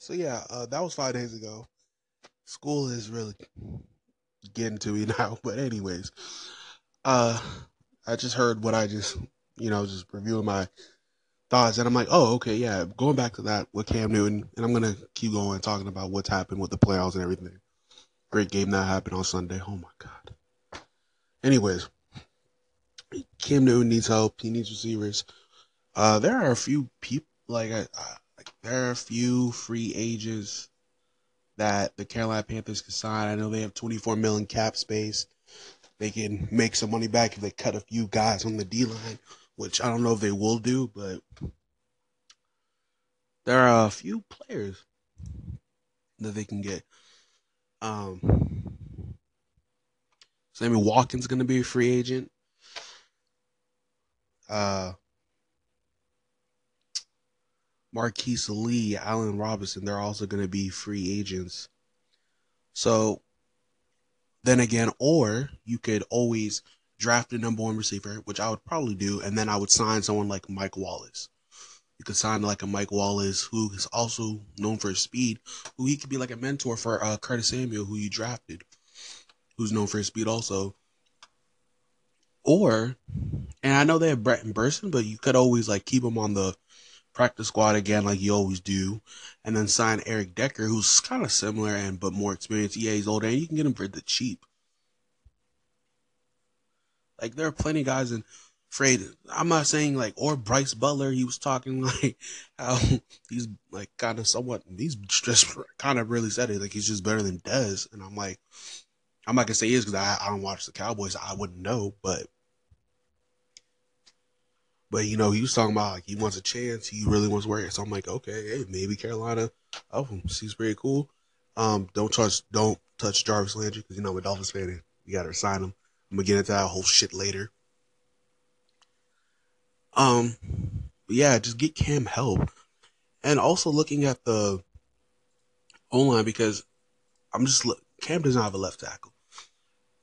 So yeah, uh, that was five days ago. School is really getting to me now. But anyways, uh, I just heard what I just, you know, just reviewing my thoughts, and I'm like, oh, okay, yeah. Going back to that with Cam Newton, and I'm gonna keep going talking about what's happened with the playoffs and everything. Great game that happened on Sunday. Oh my god. Anyways, Cam Newton needs help. He needs receivers. Uh, there are a few people like I, I, like there are a few free agents that the Carolina Panthers can sign. I know they have 24 million cap space. They can make some money back if they cut a few guys on the D line, which I don't know if they will do, but there are a few players that they can get. Um, Sammy Watkins going to be a free agent. Uh, Marquise Lee, Allen Robinson, they're also going to be free agents. So then again, or you could always draft a number one receiver, which I would probably do, and then I would sign someone like Mike Wallace. You could sign like a Mike Wallace, who is also known for his speed, who he could be like a mentor for uh, Curtis Samuel, who you drafted, who's known for his speed also. Or, and I know they have Brenton Bersin, but you could always like keep him on the practice squad again, like you always do, and then sign Eric Decker, who's kind of similar and but more experienced. Yeah, he's older, and you can get him for the cheap. Like there are plenty of guys in afraid. I'm not saying like or Brice Butler. He was talking like how he's like kind of somewhat. He's just kind of really said it like he's just better than Dez, and I'm like, I'm not gonna say he is because I, I don't watch the Cowboys. I wouldn't know, but but you know, he was talking about like he wants a chance. He really wants to wear it. So I'm like, okay, hey, maybe Carolina. Oh, seems pretty cool. Um, don't touch, don't touch Jarvis Landry because you know I'm a Dolphins fan. And you got to sign him. I'm gonna get into that whole shit later. Um, yeah, just get Cam help, and also looking at the O line because I'm just look. Cam does not have a left tackle.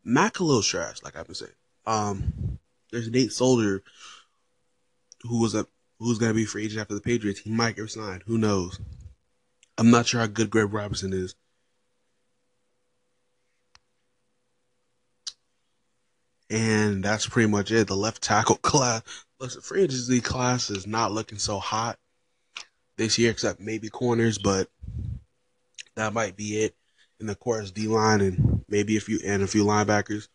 Matt Kalil trash, like I've been saying. Um, there's Nate Solder who was a who's gonna be free agent after the Patriots. He might get signed. Who knows? I'm not sure how good Greg Robinson is. And that's pretty much it. The left tackle class, listen, free agency class is not looking so hot this year, except maybe corners, but that might be it. And of course, D line and maybe a few and a few linebackers.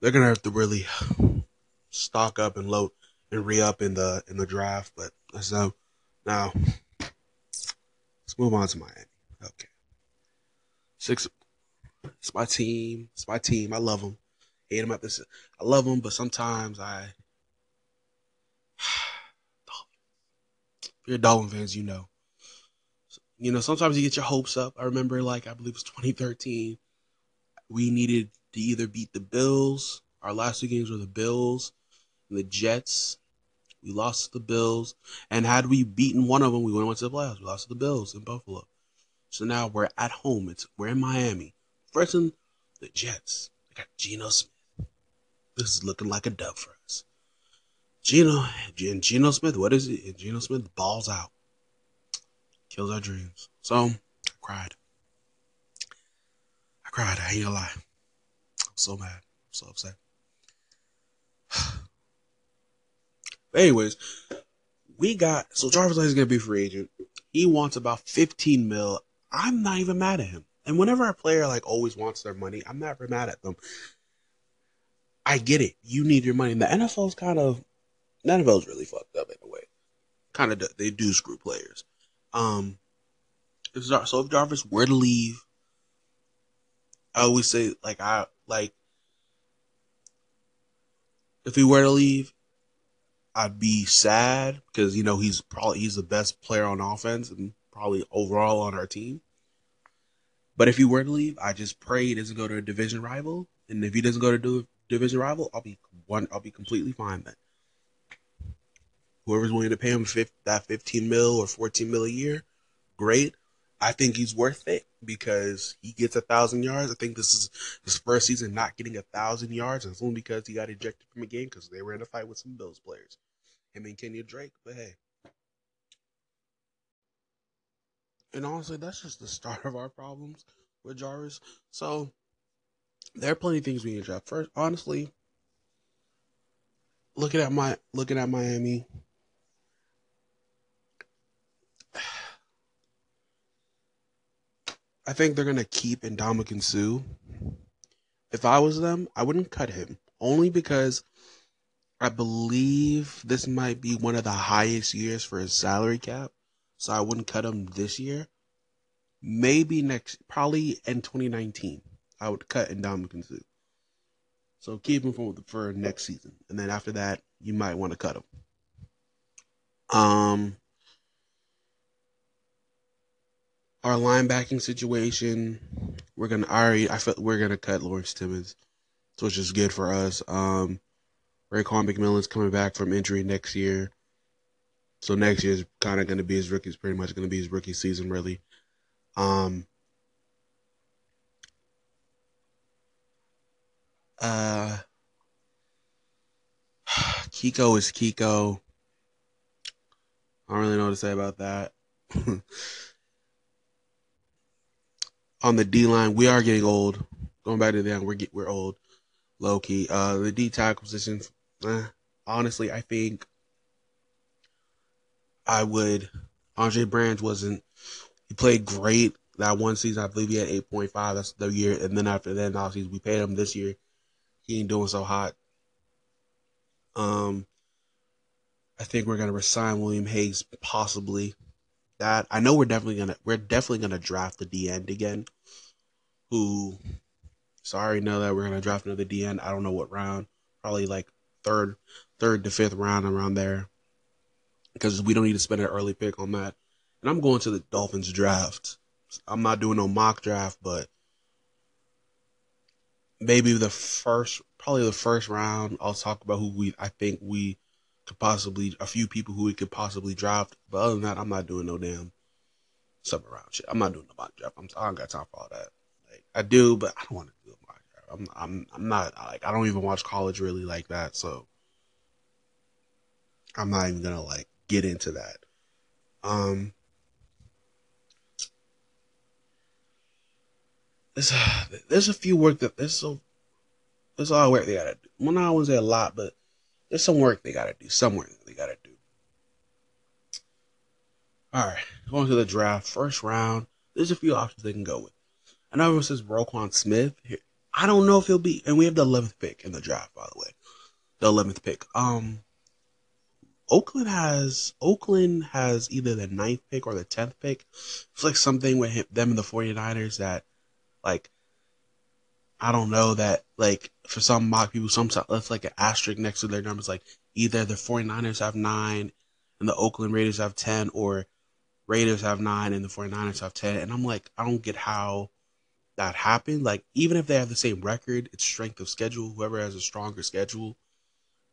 They're gonna have to really stock up and load and re up in the in the draft. But so now let's move on to Miami. Okay, six. It's my team. It's my team. I love them. Hate them at this. I love them, but sometimes I. if you're Dolphin fans, you know. You know, sometimes you get your hopes up. I remember, like, I believe it was 2013. We needed to either beat the Bills. Our last two games were the Bills and the Jets. We lost the Bills, and had we beaten one of them, we would have went to the playoffs. We lost to the Bills in Buffalo. So now we're at home. It's we're in Miami. Versus the Jets. We got Geno Smith. This is looking like a dub for us. Geno and Geno Smith, what is it? And Geno Smith balls out. Kills our dreams. So I cried. I cried, I ain't gonna lie. I'm so mad. I'm so upset. anyways, we got so Jarvis Landry's gonna be free agent. He wants about 15 mil. I'm not even mad at him. And whenever a player like always wants their money, I'm never mad at them. I get it. You need your money. And the NFL's kind of the NFL's really fucked up in a way. Kind of they do screw players. Um, if so if Jarvis were to leave, I always say like I like if he were to leave, I'd be sad because you know he's probably he's the best player on offense and probably overall on our team. But if he were to leave, I just pray he doesn't go to a division rival. And if he doesn't go to a division rival, I'll be one. I'll be completely fine then. Whoever's willing to pay him 50, that fifteen mil or fourteen mil a year, great. I think he's worth it because he gets a thousand yards. I think this is his first season not getting a thousand yards, it's only because he got ejected from a game because they were in a fight with some Bills players. Him and Kenyan Drake, but hey. And honestly, that's just the start of our problems with Jarvis. So there are plenty of things we need to draft. First, honestly, looking at my looking at Miami. I think they're gonna keep Ndamukong Suh. If I was them, I wouldn't cut him. Only because I believe this might be one of the highest years for his salary cap. So I wouldn't cut him this year. Maybe next probably in 2019. I would cut Ndamukong Suh. So keep him for, for next season. And then after that, you might want to cut him. Um our linebacking situation, we're gonna already I feel we're gonna cut Lawrence Timmons, so which is good for us. Um, Raekwon McMillan's coming back from injury next year, so next year is kind of gonna be his rookie. It's pretty much gonna be his rookie season, really. Um, uh, Kiko is Kiko. I don't really know what to say about that. on the D line, we are getting old. Going back to end, we're get, we're old, low key. Uh, the D tackle position, eh, honestly, I think I would. Andre Branch wasn't. He played great that one season. I believe he had eight point five. That's the year, and then after that, obviously we paid him this year. He ain't doing so hot. Um, I think we're gonna resign William Hayes possibly that. I know we're definitely gonna we're definitely gonna draft the D end again. Who sorry know that we're gonna draft another D end. I don't know what round. Probably like third third to fifth round around there. Because we don't need to spend an early pick on that. And I'm going to the Dolphins draft. I'm not doing no mock draft, but maybe the first probably the first round I'll talk about who we I think we could possibly a few people who we could possibly draft. But other than that, I'm not doing no damn summer round shit. I'm not doing no mock draft. I'm, I don't got time for all that. Like I do, but I don't want to do a mock draft. I'm I'm I'm not like I don't even watch college really like that, so I'm not even gonna like get into that. Um. There's a, there's a few work that there's so there's a lot of work they gotta do. Well, not I wouldn't say a lot, but there's some work they gotta do. Somewhere they gotta do. All right, going to the draft. First round. There's a few options they can go with. I know everyone says Roquan Smith. I don't know if he'll be, and we have the 11th pick in the draft, by the way. The 11th pick. Um, Oakland has Oakland has either the ninth pick or the 10th pick. It's like something with him, them and the 49ers that, like, I don't know that like for some mock people, some that's like an asterisk next to their numbers. Like either the 49ers have nine and the Oakland Raiders have 10 or Raiders have nine and the 49ers have 10. And I'm like, I don't get how that happened. Like even if they have the same record, it's strength of schedule. Whoever has a stronger schedule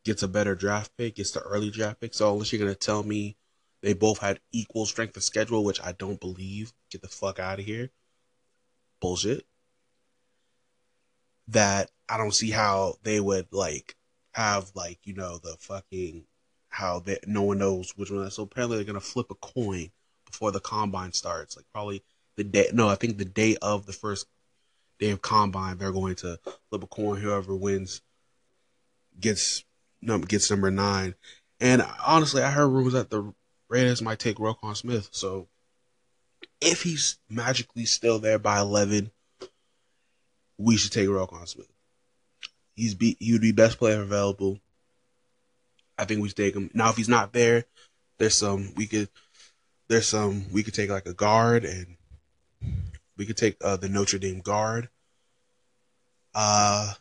gets a better draft pick, gets the early draft pick. So unless you're going to tell me they both had equal strength of schedule, which I don't believe, get the fuck out of here. Bullshit that I don't see how they would like have like you know the fucking how that no one knows which one. So apparently they're gonna flip a coin before the combine starts. Like probably the day. No, I think the day of the first day of combine, they're going to flip a coin. Whoever wins gets number gets number nine. And honestly, I heard rumors that the Raiders might take Roquan Smith. So if he's magically still there by eleven, we should take Roquan Smith. He's be he would be best player available. I think we should take him. Now if he's not there, there's some we could there's some we could take like a guard and we could take uh, the Notre Dame guard. Uh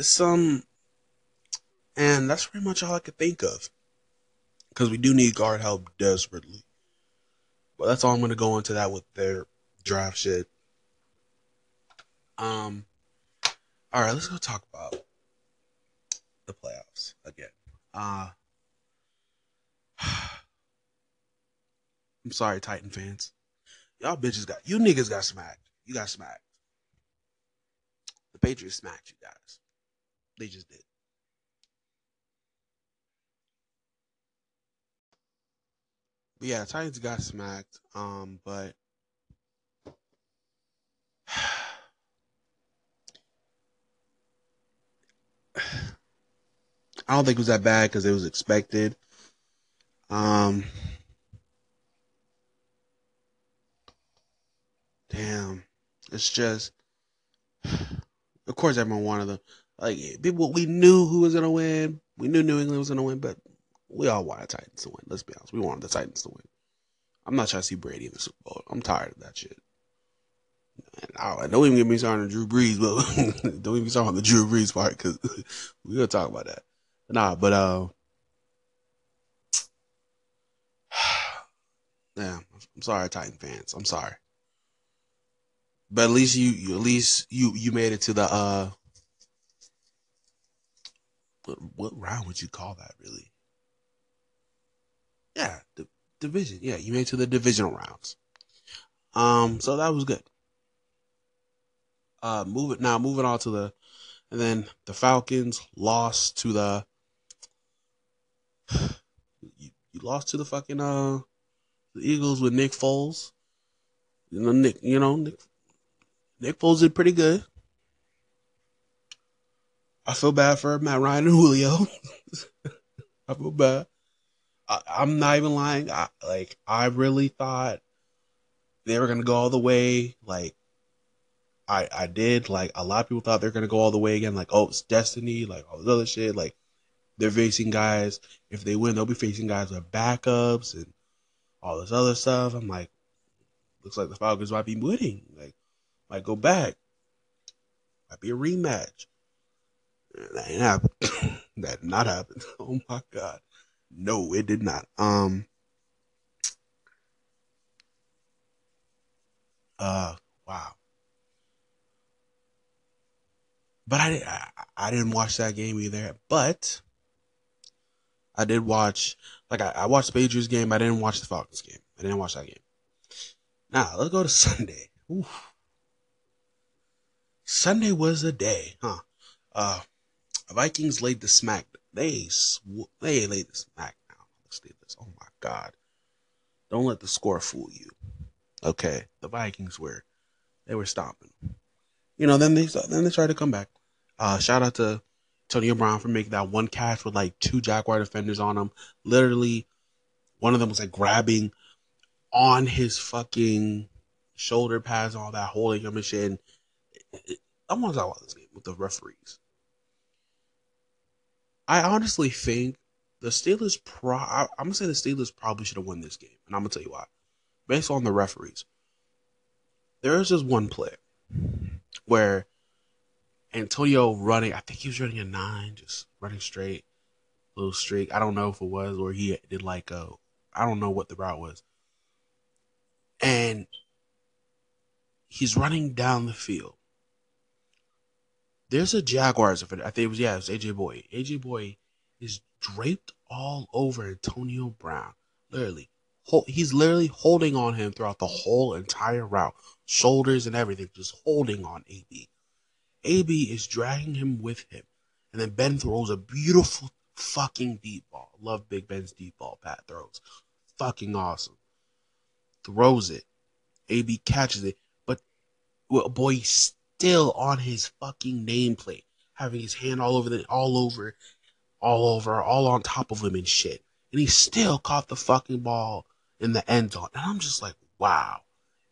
some and that's pretty much all I could think of. Because we do need guard help desperately. But that's all I'm gonna go into that with their draft shit. Um, all right, let's go talk about the playoffs again. Uh, I'm sorry, Titan fans. Y'all bitches got you niggas got smacked. You got smacked. The Patriots smacked you guys. They just did. But yeah, Titans got smacked. Um, but I don't think it was that bad because it was expected. Um, damn, it's just, of course, everyone wanted them. Like people, we knew who was gonna win. We knew New England was gonna win, but we all wanted Titans to win. Let's be honest, we wanted the Titans to win. I'm not trying to see Brady in the Super Bowl. I'm tired of that shit. I, don't even get me started on Drew Brees, but don't even start on the Drew Brees part because we're gonna talk about that. Nah, but uh, yeah, I'm sorry, Titan fans. I'm sorry, but at least you, you at least you you made it to the uh, what, what round would you call that really? Yeah, the division. Yeah, you made it to the divisional rounds. Um, so that was good. Uh, move it now. Moving on to the, and then the Falcons lost to the you, you lost to the fucking uh the Eagles with Nick Foles. You know Nick, you know Nick, Nick Foles did pretty good. I feel bad for Matt Ryan and Julio. I feel bad. I, am not even lying. I, like I really thought they were gonna go all the way. Like I I did. Like a lot of people thought they're gonna go all the way again. Like oh it's destiny. Like all this other shit. Like they're facing guys. If they win, they'll be facing guys with backups and all this other stuff. I'm like, looks like the Falcons might be winning. Like, might go back. Might be a rematch. That ain't happened. that did not happen. Oh my god. No, it did not. Um. Uh. Wow. But I, I, didn't watch that game either. But I did watch, like, I, I watched the Patriots game. I didn't watch the Falcons game. I didn't watch that game. Now, let's go to Sunday. Oof. Sunday was a day, huh? Uh, Vikings laid the smack. They sw- they laid the smack down. Steelers. Oh my God! Don't let the score fool you. Okay, the Vikings were they were stomping. You know, then they then they tried to come back. Uh, shout out to Antonio Brown for making that one catch with like two Jaguar defenders on him. Literally, one of them was like grabbing on his fucking shoulder pads, and all that, holding him and shit. And I want to talk about this game with the referees. I honestly think the Steelers pro. I, am gonna say the Steelers probably should have won this game, and I'm gonna tell you why. Based on the referees, there is just one play where Antonio running, I think he was running a nine, just running straight, little streak. I don't know if it was or he did like a, I don't know what the route was. And he's running down the field. There's a Jaguars I think it was yeah, it was AJ Bouye. AJ Bouye is draped all over Antonio Brown. Literally. He's literally holding on him throughout the whole entire route. Shoulders and everything, just holding on AB. AB is dragging him with him. And then Ben throws a beautiful fucking deep ball. Love Big Ben's deep ball Pat throws. Fucking awesome. Throws it. AB catches it. But well, boy, still on his fucking nameplate. Having his hand all over the all over all over, all on top of him and shit. And he still caught the fucking ball in the end zone. And I'm just like, wow.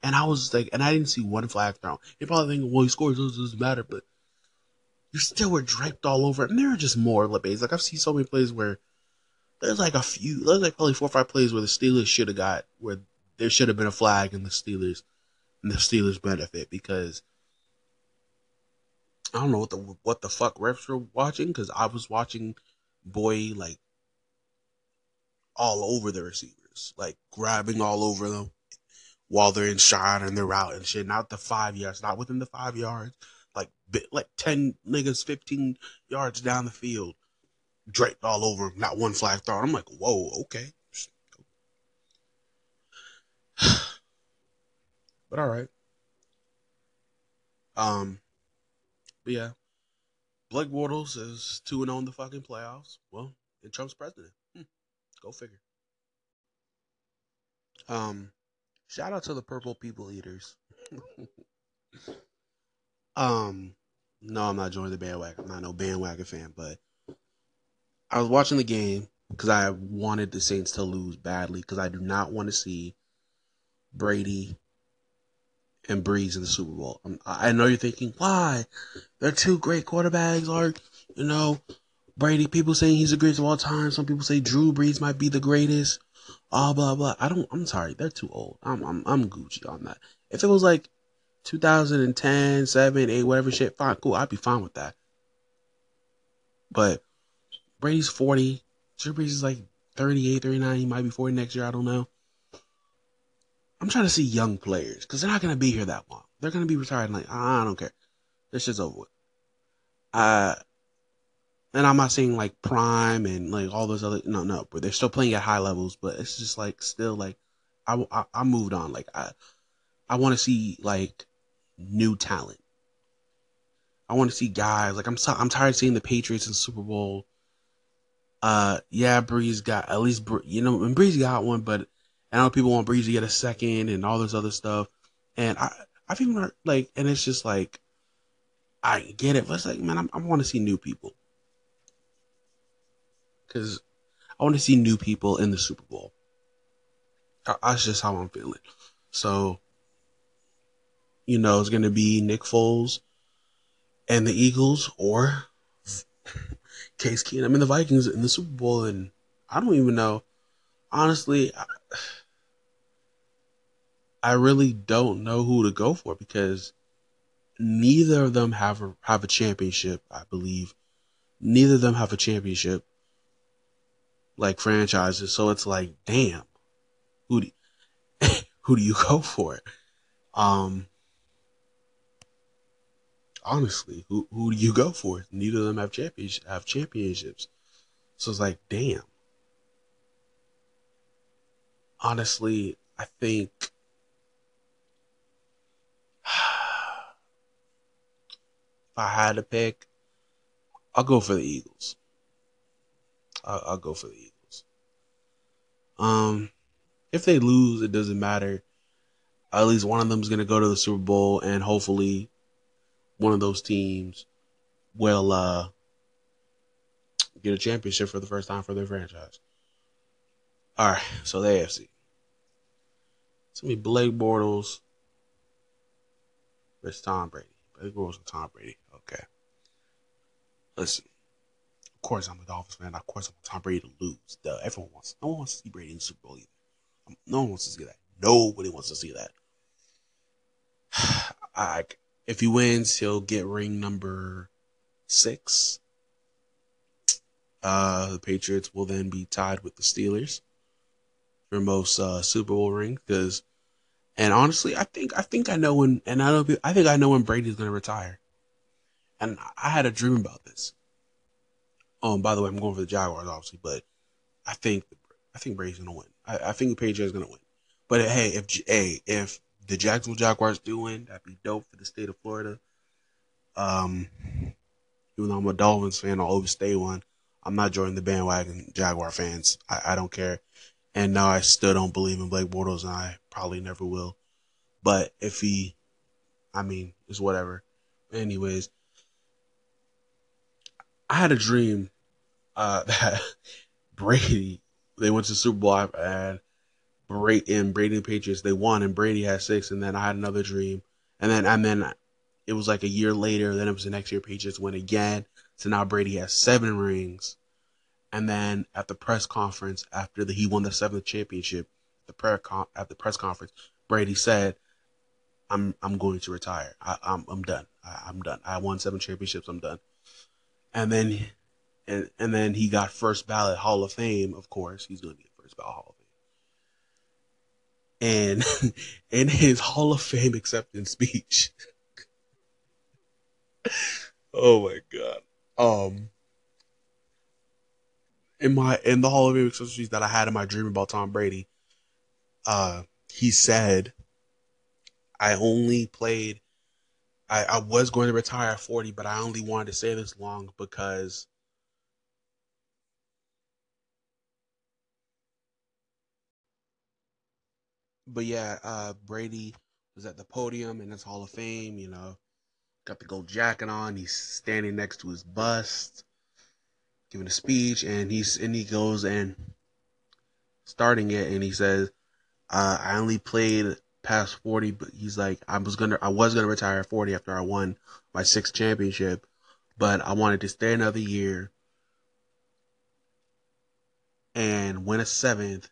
And I was like, and I didn't see one flag thrown. You're probably thinking, well, he scores, it doesn't matter, but you still were draped all over. And there are just more plays. Like I've seen so many plays where there's like a few, there's like probably four or five plays where the Steelers should have got where there should have been a flag in the Steelers, and the Steelers benefit because I don't know what the what the fuck refs were watching because I was watching boy like all over the receivers, like grabbing all over them while they're in shot and they're out and shit. Not the five yards, not within the five yards, like like ten niggas, fifteen yards down the field, draped all over. Not one flag thrown. I'm like, whoa, okay. but all right. Um, but yeah, Blake Bortles is two and on oh the fucking playoffs. Well, and Trump's president. Hmm. Go figure. Um, shout out to the purple people eaters. um, no, I'm not joining the bandwagon. I'm not no bandwagon fan, but I was watching the game because I wanted the Saints to lose badly because I do not want to see Brady and Brees in the Super Bowl. I'm, i know you're thinking, why? They're two great quarterbacks. Or, you know, Brady, people saying he's the greatest of all time. Some people say Drew Brees might be the greatest. Ah, blah, blah. I don't, I'm sorry. They're too old. I'm, I'm, I'm Gucci on that. If it was like 2010, 7, 8, whatever shit, fine, cool. I'd be fine with that. But Brady's 40. Drew Brees is like 38, 39. He might be 40 next year. I don't know. I'm trying to see young players because they're not going to be here that long. They're going to be retired. like, I don't care. This shit's over with. Uh, and I'm not saying like prime and like all those other no no, but they're still playing at high levels. But it's just like still like I I, I moved on. Like I I want to see like new talent. I want to see guys like I'm I'm tired of seeing the Patriots in Super Bowl. Uh, yeah, Brees got at least you know, and Brees got one, but I know people want Brees to get a second and all this other stuff. And I, I've even heard, like, and it's just like, I get it, but it's like, man, I'm, i want to see new people. Because I want to see new people in the Super Bowl. Uh, that's just how I'm feeling. So, you know, it's going to be Nick Foles and the Eagles or Case Keenum and the Vikings in the Super Bowl. And I don't even know. Honestly, I, I really don't know who to go for because neither of them have a, have a championship. I believe neither of them have a championship like franchises. So it's like, damn, who do who do you go for? Um, honestly, who who do you go for? Neither of them have championships. Have championships. So it's like, damn. Honestly, I think if I had to pick, I'll go for the Eagles. I'll, I'll go for the Eagles. Um, if they lose, it doesn't matter. At least one of them is going to go to the Super Bowl, and hopefully, one of those teams will uh, get a championship for the first time for their franchise. All right, so the AFC. Gonna be Blake Bortles versus Tom Brady. Blake Bortles and Tom Brady. Okay. Listen, course I'm a Dolphins fan. Of course I want Tom Brady to lose. Duh. Everyone wants. No one wants to see Brady in the Super Bowl either. Um, no one wants to see that. Nobody wants to see that. I, if he wins, he'll get ring number six. Uh, the Patriots will then be tied with the Steelers for most uh, Super Bowl ring because, and honestly, I think I think I know when, and I know I think I know when Brady's gonna retire and I had a dream about this. Um, by the way, I'm going for the Jaguars, obviously, but I think I think Brady's gonna win. I, I think the Patriots gonna win. But hey, if hey, if the Jacksonville Jaguars do win, that'd be dope for the state of Florida. Um, even though I'm a Dolphins fan, I'll overstay one. I'm not joining the bandwagon Jaguar fans. I, I don't care. And now I still don't believe in Blake Bortles, and I probably never will. But if he, I mean, it's whatever. Anyways, I had a dream uh, that Brady they went to the Super Bowl and Brady and Brady and Patriots they won and Brady had six and then I had another dream. And then and then it was like a year later then it was the next year Patriots win again. So now Brady has seven rings. And then at the press conference after the, he won the seventh championship the prayer con- at the press conference Brady said I'm I'm going to retire. I, am I'm, I'm done. I, I'm done. I won seven championships. I'm done and then and and then he got first ballot Hall of Fame. Of course, he's going to be get first ballot Hall of Fame. And in his Hall of Fame acceptance speech, oh my god, um, in my in the Hall of Fame acceptance speech that I had in my dream about Tom Brady, uh, he said, "I only played I, I was going to retire at 40, but I only wanted to stay this long because but yeah, uh, Brady was at the podium in his Hall of Fame. You know, got the gold jacket on. He's standing next to his bust, giving a speech, and he's and he goes and starting it, and he says, uh, "I only played past 40, but he's like, I was gonna, I was gonna retire at 40 after I won my sixth championship, but I wanted to stay another year and win a seventh,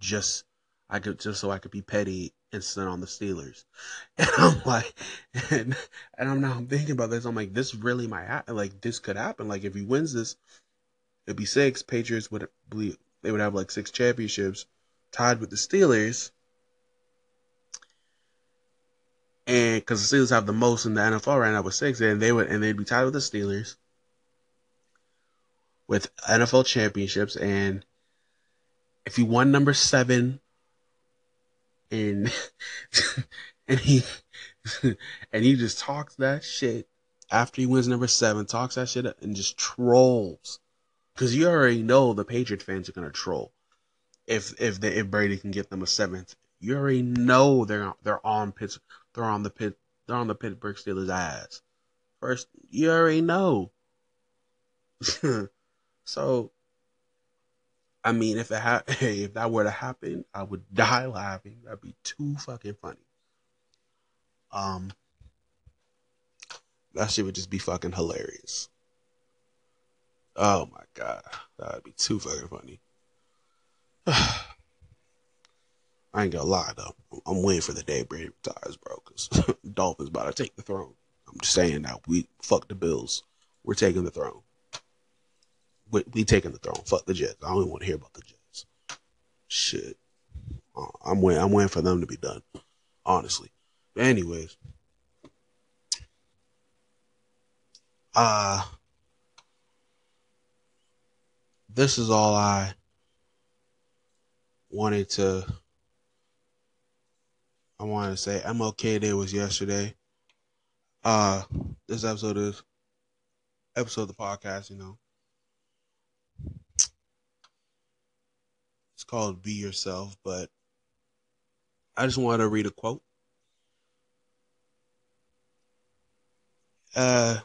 just I could just so I could be petty and sit on the Steelers. And I'm like, and, and I'm now I'm thinking about this. I'm like, this really might. Like this could happen. Like if he wins this, it'd be six. Patriots would believe they would have like six championships, tied with the Steelers. And because the Steelers have the most in the NFL right now with six, and they would and they'd be tied with the Steelers with NFL championships. And if he won number seven, and and he and he just talks that shit after he wins number seven, talks that shit and just trolls. Cause you already know the Patriot fans are gonna troll if if they, if Brady can get them a seventh. You already know they're they're on Pitts they're on the pit they're on the Pittsburgh Steelers ass. First, you already know. so, I mean, if it ha- hey, if that were to happen, I would die laughing. That'd be too fucking funny. Um, that shit would just be fucking hilarious. Oh my god, that'd be too fucking funny. I ain't gonna lie though. I'm waiting for the day Brady retires, bro. Because Dolphins about to take the throne. I'm just saying that we fuck the Bills. We're taking the throne. We, we taking the throne. Fuck the Jets. I don't even want to hear about the Jets. Shit. Uh, I'm waiting. I'm waiting for them to be done. Honestly. But anyways. Uh this is all I wanted to I wanted to say MLK Day was yesterday. Uh, this episode is episode of the podcast. You know, it's called "Be Yourself," but I just wanted to read a quote. Uh,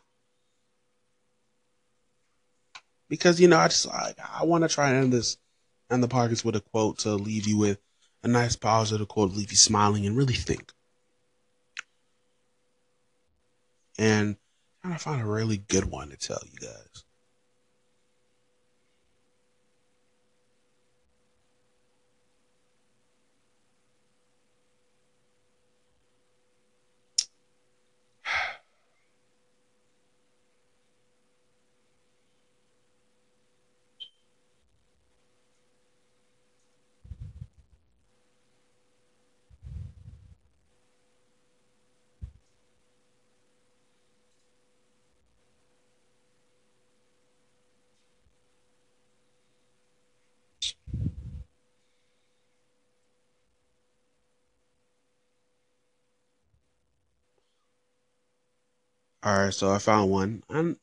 because you know, I just I, I want to try and end this end the podcast with a quote to leave you with a nice pause positive quote, leave you smiling and really think. And to find a really good one to tell you guys. All right, so I found one. I'm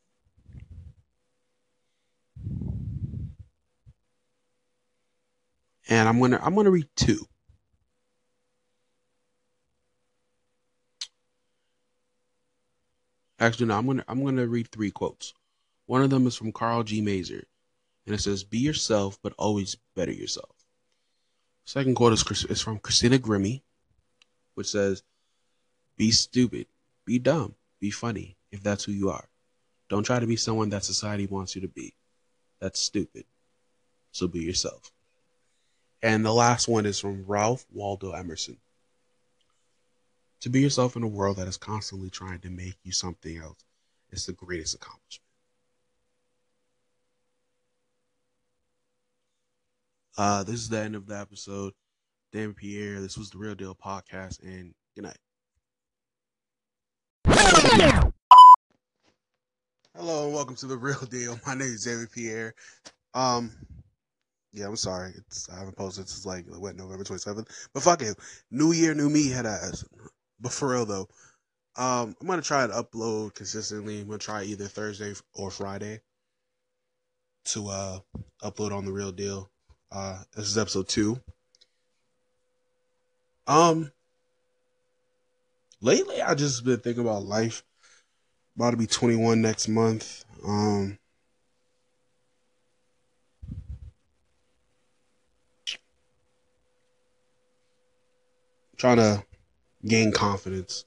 and I'm gonna I'm gonna read two. Actually, no, I'm gonna I'm gonna read three quotes. One of them is from Karl G. Maeser, and it says, "Be yourself, but always better yourself." Second quote is, is from Christina Grimmie, which says, "Be stupid, be dumb, be funny, if that's who you are. Don't try to be someone that society wants you to be. That's stupid. So be yourself." And the last one is from Ralph Waldo Emerson. To be yourself in a world that is constantly trying to make you something else is the greatest accomplishment. Uh, this is the end of the episode. Dan Pierre, this was the Real Deal Podcast, and good night. Hello and welcome to the Real Deal. My name is David Pierre. Um, yeah, I'm sorry. It's I haven't posted since like what November 27th. But fuck it, new year, new me, head ass. But for real though, um, I'm gonna try to upload consistently. I'm gonna try either Thursday or Friday to uh upload on the Real Deal. Uh, this is episode two. Um, lately I just been thinking about life. About to be 21 next month. Um, trying to gain confidence.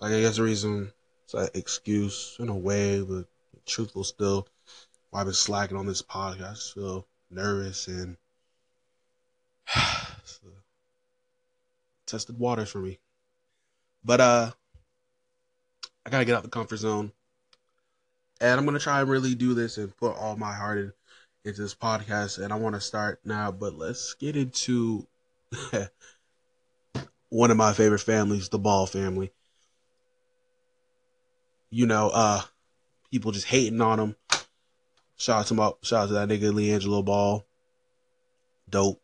Like I guess the reason it's an excuse in a way, but truthful still. Why I've been slacking on this podcast. I just feel nervous and tested waters for me. But uh I gotta get out the comfort zone. And I'm gonna try and really do this and put all my heart in, into this podcast. And I wanna start now, but let's get into one of my favorite families, the Ball family. You know, uh people just hating on him. Shout out to my shout out to that nigga LiAngelo Ball. Dope.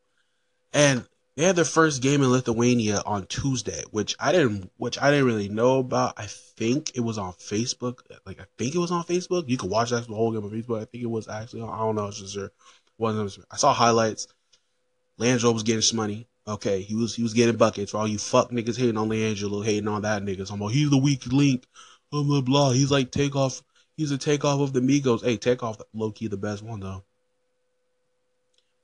And they had their first game in Lithuania on Tuesday, which I didn't which I didn't really know about. I think it was on Facebook. Like I think it was on Facebook. You could watch that the whole game on Facebook. I think it was actually on, I don't know, it's just sure. Wasn't I saw highlights. LiAngelo was getting some money. Okay, he was he was getting buckets for all you fuck niggas hating on LiAngelo, hating on that niggas. I'm like, he's the weak link. Blah blah blah. He's like takeoff. He's a takeoff of the Migos. Hey, takeoff low key the best one though.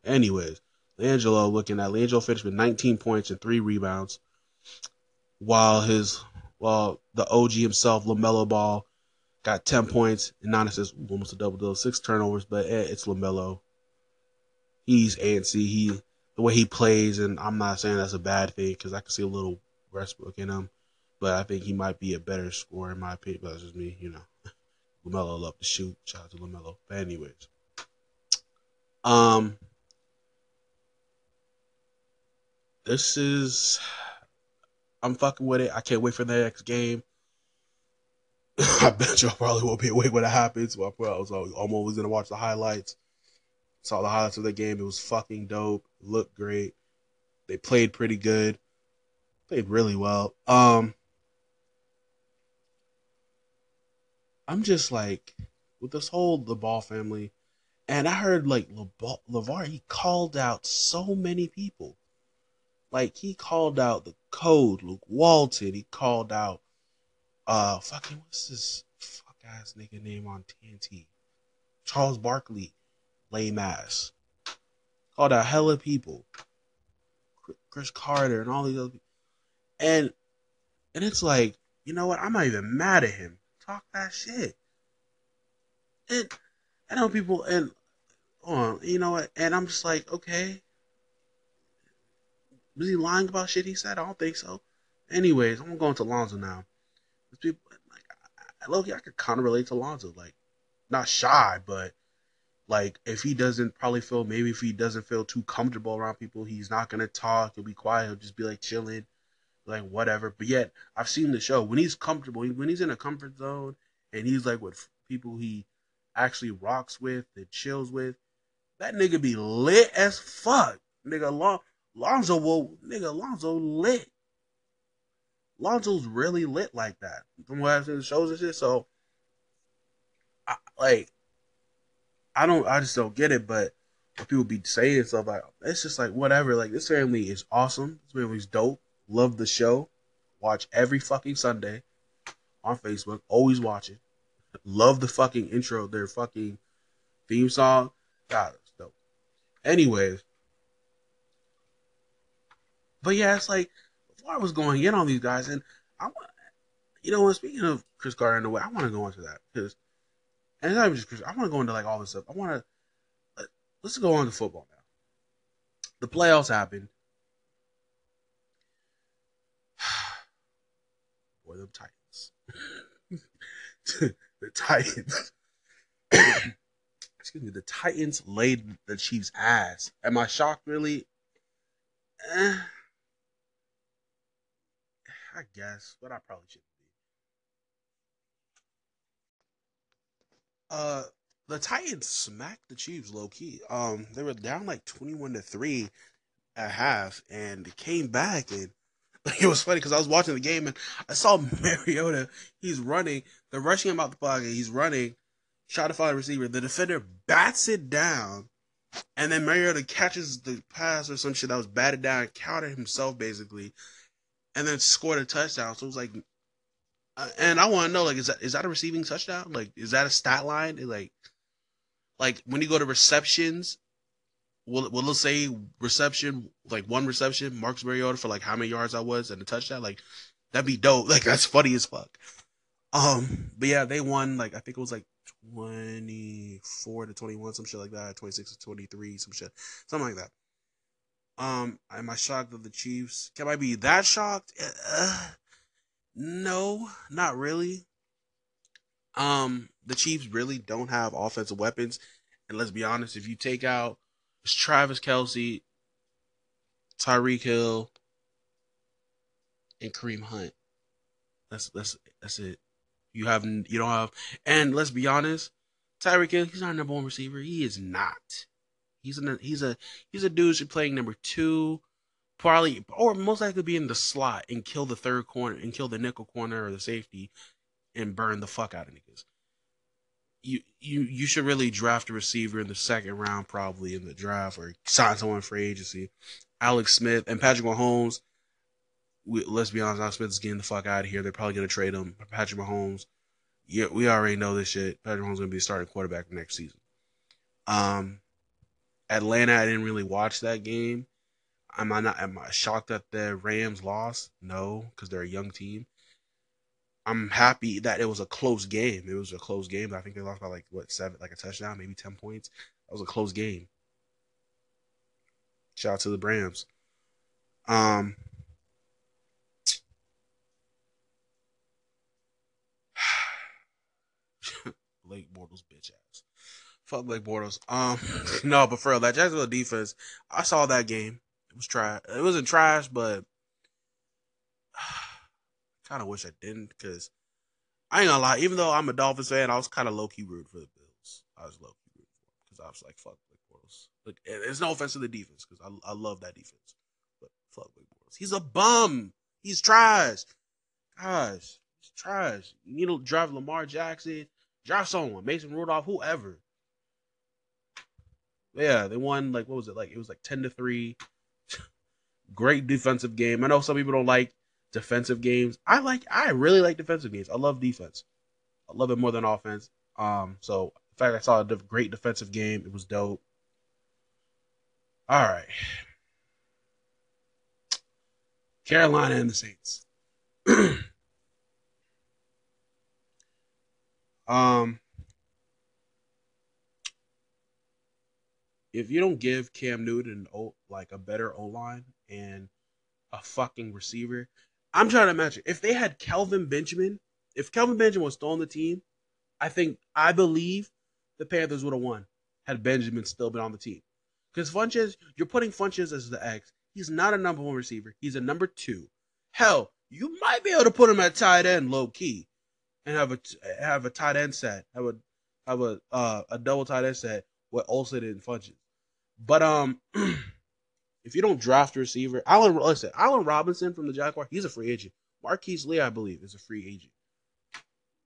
Anyways, LiAngelo looking at LiAngelo finished with 19 points and three rebounds, while his well the OG himself LaMelo Ball got 10 points and nine assists, almost a double double, six turnovers. But eh, it's LaMelo. He's antsy. He the way he plays, and I'm not saying that's a bad thing because I can see a little Westbrook in him, but I think he might be a better scorer in my opinion. But that's just me, you know. LaMelo love to shoot. Shout out to LaMelo. But anyways, um, this is I'm fucking with it. I can't wait for the next game. I bet y'all probably won't be awake when it happens. But I was almost gonna watch the highlights. Saw the highlights of the game. It was fucking dope. Looked great. They played pretty good. Played really well. Um I'm just like with this whole the Ball family, and I heard like LaVar he called out so many people. Like he called out the code, Luke Walton. He called out uh fucking what's this fuck ass nigga name on TNT? Charles Barkley, lame ass. Called out hella people. Cris Carter and all these other people. And and it's like, you know what? I'm not even mad at him. Talk that shit. And I know people and oh, you know what? And I'm just like, okay, was he lying about shit he said? I don't think so. Anyways, I'm going to Lonzo now. People, like, I, love I could kind of relate to Lonzo. Like, not shy, but like if he doesn't probably feel maybe if he doesn't feel too comfortable around people, he's not gonna talk. He'll be quiet. He'll just be like chilling, like whatever. But yet, I've seen the show when he's comfortable, when he's in a comfort zone, and he's like with people he actually rocks with and chills with. That nigga be lit as fuck. Nigga, long Lonzo will nigga Lonzo lit. Lonzo's really lit like that. From what I've seen the shows and shit. So I, like I don't I just don't get it, but people be saying stuff like it's just like whatever. Like this family is awesome. This family's dope. Love the show. Watch every fucking Sunday on Facebook. Always watch it. Love the fucking intro, their fucking theme song. God, it's dope. Anyways, but yeah, it's like before I was going in on these guys, and I you know, speaking of Cris Carter in a way, I want to go into that because, and it's not even just Chris. I want to go into like all this stuff. I want to let's go on to football now. The playoffs happened. Boy, them Titans. the Titans. Excuse me. The Titans laid the Chiefs' ass. Am I shocked? Really? Eh. I guess, but I probably shouldn't be. Uh, the Titans smacked the Chiefs low key. Um, they were down like twenty-one to three at half, and came back and like, it was funny because I was watching the game and I saw Mariota. He's running. They're rushing him out the pocket. He's running. Shot to find receiver. The defender bats it down And then Mariota catches the pass or some shit that was batted down, counted himself basically, and then scored a touchdown. So it was like, uh, and I want to know like, is that is that a receiving touchdown? Like, is that a stat line? Like, like when you go to receptions, will will it say reception like one reception, Marcus Mariota for like how many yards I was and a touchdown? Like, that'd be dope. Like that's funny as fuck. Um, but yeah, they won like I think it was like 24 to 21, some shit like that, 26 to 23, some shit, something like that. Um, am I shocked that the Chiefs? Can I be that shocked? Uh, no, not really. Um, the Chiefs really don't have offensive weapons, and let's be honest, if you take out Travis Kelce, Tyreek Hill, and Kareem Hunt, that's that's that's it. You have you don't have, and let's be honest, Tyreek Hill, he's not a number one receiver. He is not. He's a he's a he's a dude who's playing number two, probably or most likely be in the slot and kill the third corner and kill the nickel corner or the safety, and burn the fuck out of niggas. You you you should really draft a receiver in the second round, probably in the draft, or sign someone for agency. Alex Smith and Patrick Mahomes we, let's be honest, Alex Smith is getting the fuck out of here. They're probably to trade him. Patrick Mahomes, yeah, we already know this shit. Patrick Mahomes to be starting quarterback next season. Um, Atlanta, I didn't really watch that game. Am I not? Am I shocked that the Rams lost? No, because they're a young team. I'm happy that it was a close game. It was a close game. I think they lost by like what seven, like a touchdown, maybe ten points. That was a close game. Shout out to the Rams. Um, Blake Bortles bitch ass. Fuck Blake Bortles. Um, no, but for real, that Jacksonville defense, I saw that game. It was trash. It wasn't trash, but I kind of wish I didn't because I ain't gonna lie. Even though I'm a Dolphins fan, I was kind of low key rude for the Bills. I was low key rude because I was like, fuck Blake Bortles. Like, it's no offense to the defense because I, I love that defense, but fuck Blake Bortles. He's a bum. He's trash. Gosh, he's trash. You need to drive Lamar Jackson. drive someone, Mason Rudolph, whoever. Yeah, they won like what was it like? It was like ten to three. Great defensive game. I know some people don't like defensive games. I like. I really like defensive games. I love defense. I love it more than offense. Um, so in fact, I saw a great defensive game. It was dope. All right, Carolina and the Saints. Um, if you don't give Cam Newton like a better O line and a fucking receiver, I'm trying to imagine if they had Kelvin Benjamin. If Kelvin Benjamin was still on the team, I think I believe the Panthers would have won had Benjamin still been on the team. Because Funchess, you're putting Funchess as the X. He's not a number one receiver. He's a number two. Hell, you might be able to put him at tight end low key and have a have a tight end set. Have a have a uh, a double tight end set with Olsen and Funchess. But um, if you don't draft a receiver, Allen listen, Allen Robinson from the Jaguar, he's a free agent. Marquise Lee, I believe, is a free agent.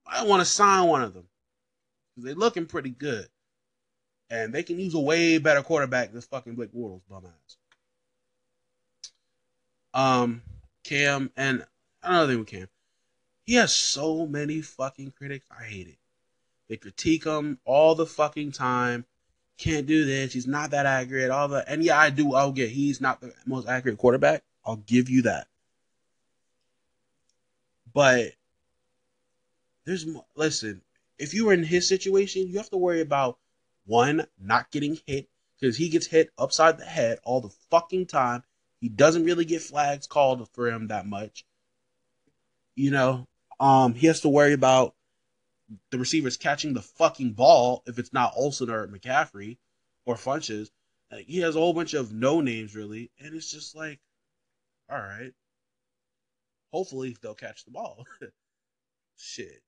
I want to sign one of them they're looking pretty good, and they can use a way better quarterback than fucking Blake Bortles, dumbass. Um, Cam and another thing with Cam, he has so many fucking critics. I hate it. They critique him all the fucking time. Can't do this. He's not that accurate. All the and yeah, I do. I'll get he's not the most accurate quarterback. I'll give you that. But there's listen. If you were in his situation, you have to worry about one not getting hit because he gets hit upside the head all the fucking time. He doesn't really get flags called for him that much. You know, um, he has to worry about the receivers catching the fucking ball if it's not Olsen or McCaffrey or Funchess. Like, he has a whole bunch of no names really, and it's just like, all right. Hopefully they'll catch the ball. Shit.